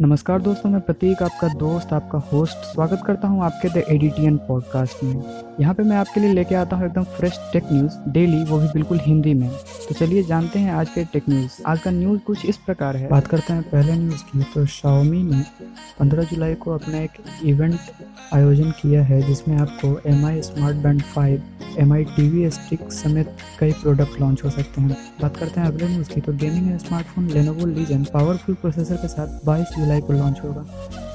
नमस्कार दोस्तों, मैं प्रतीक, आपका दोस्त, आपका होस्ट स्वागत करता हूँ आपके द एडिटियन पॉडकास्ट में। यहाँ पे मैं आपके लिए लेके आता हूँ एकदम फ्रेश टेक न्यूज़ डेली वो भी बिल्कुल हिंदी में। तो चलिए जानते हैं आज के टेक न्यूज़ आज का न्यूज़ कुछ इस प्रकार है। बात करते हैं पहले न्यूज़ की तो शाओमी ने 15 जुलाई को अपना एक इवेंट आयोजन किया है, जिसमें आपको M I smart band five M I TV we stick समेत कई प्रोडक्ट लॉन्च हो सकते हैं। बात करते हैं अगले न्यूज़ की तो gaming smartphone Lenovo Legion powerful processor के साथ बाईस जुलाई को लॉन्च होगा।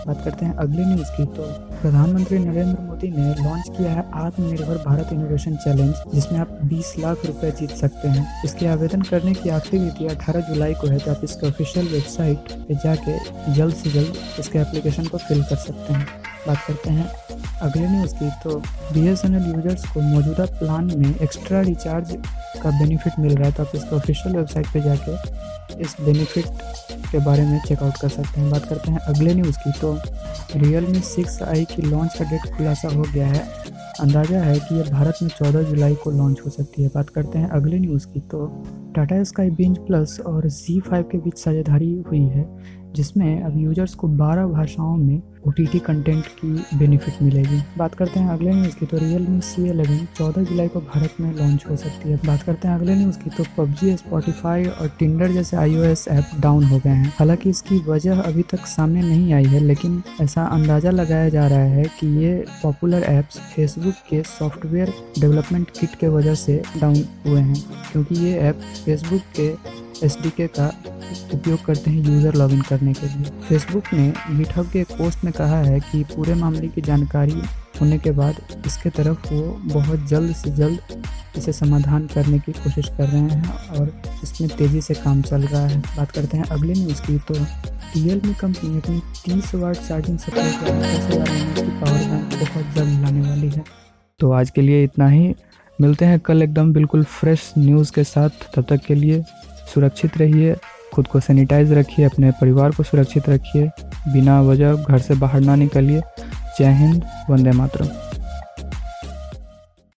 बात करते हैं अगली न्यूज़ की। तो प्रधानमंत्री नरेंद्र मोदी ने लॉन्च किया है आत्मनिर्भर भारत इनोवेशन चैलेंज जिसमें आप 20 लाख रुपए जीत सकते हैं। इसके आवेदन करने की आखिरी तिथि 18 जुलाई को है तो आप इसके ऑफिशियल वेबसाइट पे जाके जल्द से जल्द इसके एप्लीकेशन को फिल कर सकते हैं। बात करते हैं अगले न्यूज़ की। तो बीएसएनएल यूज़र्स को मौजूदा प्लान में एक्स्ट्रा रिचार्ज का बेनिफिट मिल रहा है तो आप इसके ऑफिशियल वेबसाइट पे जाके इस बेनिफिट के बारे में चेकआउट कर सकते हैं। बात करते हैं अगले न्यूज़ की। तो रियल मी सिक्स आई की लॉन्च का डेट खुलासा हो गया है। अंदाज़ा है कि यह भारत में 14 जुलाई को लॉन्च हो सकती है। बात करते हैं अगले न्यूज़ की। तो टाटा स्काई बिंज प्लस और जी फाइव के बीच साझेदारी हुई है। जिसमें अब यूज़र्स को 12 भाषाओं में ओटीटी कंटेंट की बेनिफिट मिलेगी। बात करते हैं अगले न्यूज़ की तो रियल मी सी एलेवन चौदह जुलाई को भारत में लॉन्च हो सकती है। बात करते हैं अगले न्यूज़ की तो पबजी स्पॉटिफाई और टिंडर जैसे आई ऐप डाउन हो गए हैं। हालाँकि इसकी वजह अभी तक सामने नहीं आई है, लेकिन ऐसा अंदाज़ा लगाया जा रहा है कि ये पॉपुलर ऐप्स फेसबुक के सॉफ्टवेयर डेवलपमेंट किट के वजह से डाउन हुए हैं, क्योंकि ये ऐप फेसबुक के एस का उपयोग करते हैं यूज़र लॉगिन करने के लिए। फेसबुक ने गिटहब के एक पोस्ट में कहा है कि पूरे मामले की जानकारी होने के बाद इसके तरफ़ वो बहुत जल्द से जल्द इसे समाधान करने की कोशिश कर रहे हैं और इसमें तेज़ी से काम चल रहा है। बात करते हैं अगले न्यूज़ की तो रियल कंपनी अपनी तीस watt charging supply power bank बहुत जल्द लाने वाली है। तो आज के लिए इतना ही। मिलते हैं कल एकदम बिल्कुल फ्रेश न्यूज़ के साथ। तब तक के लिए सुरक्षित रहिए। खुद को सैनिटाइज रखिए, अपने परिवार को सुरक्षित रखिए, बिना वजह घर से बाहर ना निकलिए। जय हिंद, वंदे मातरम।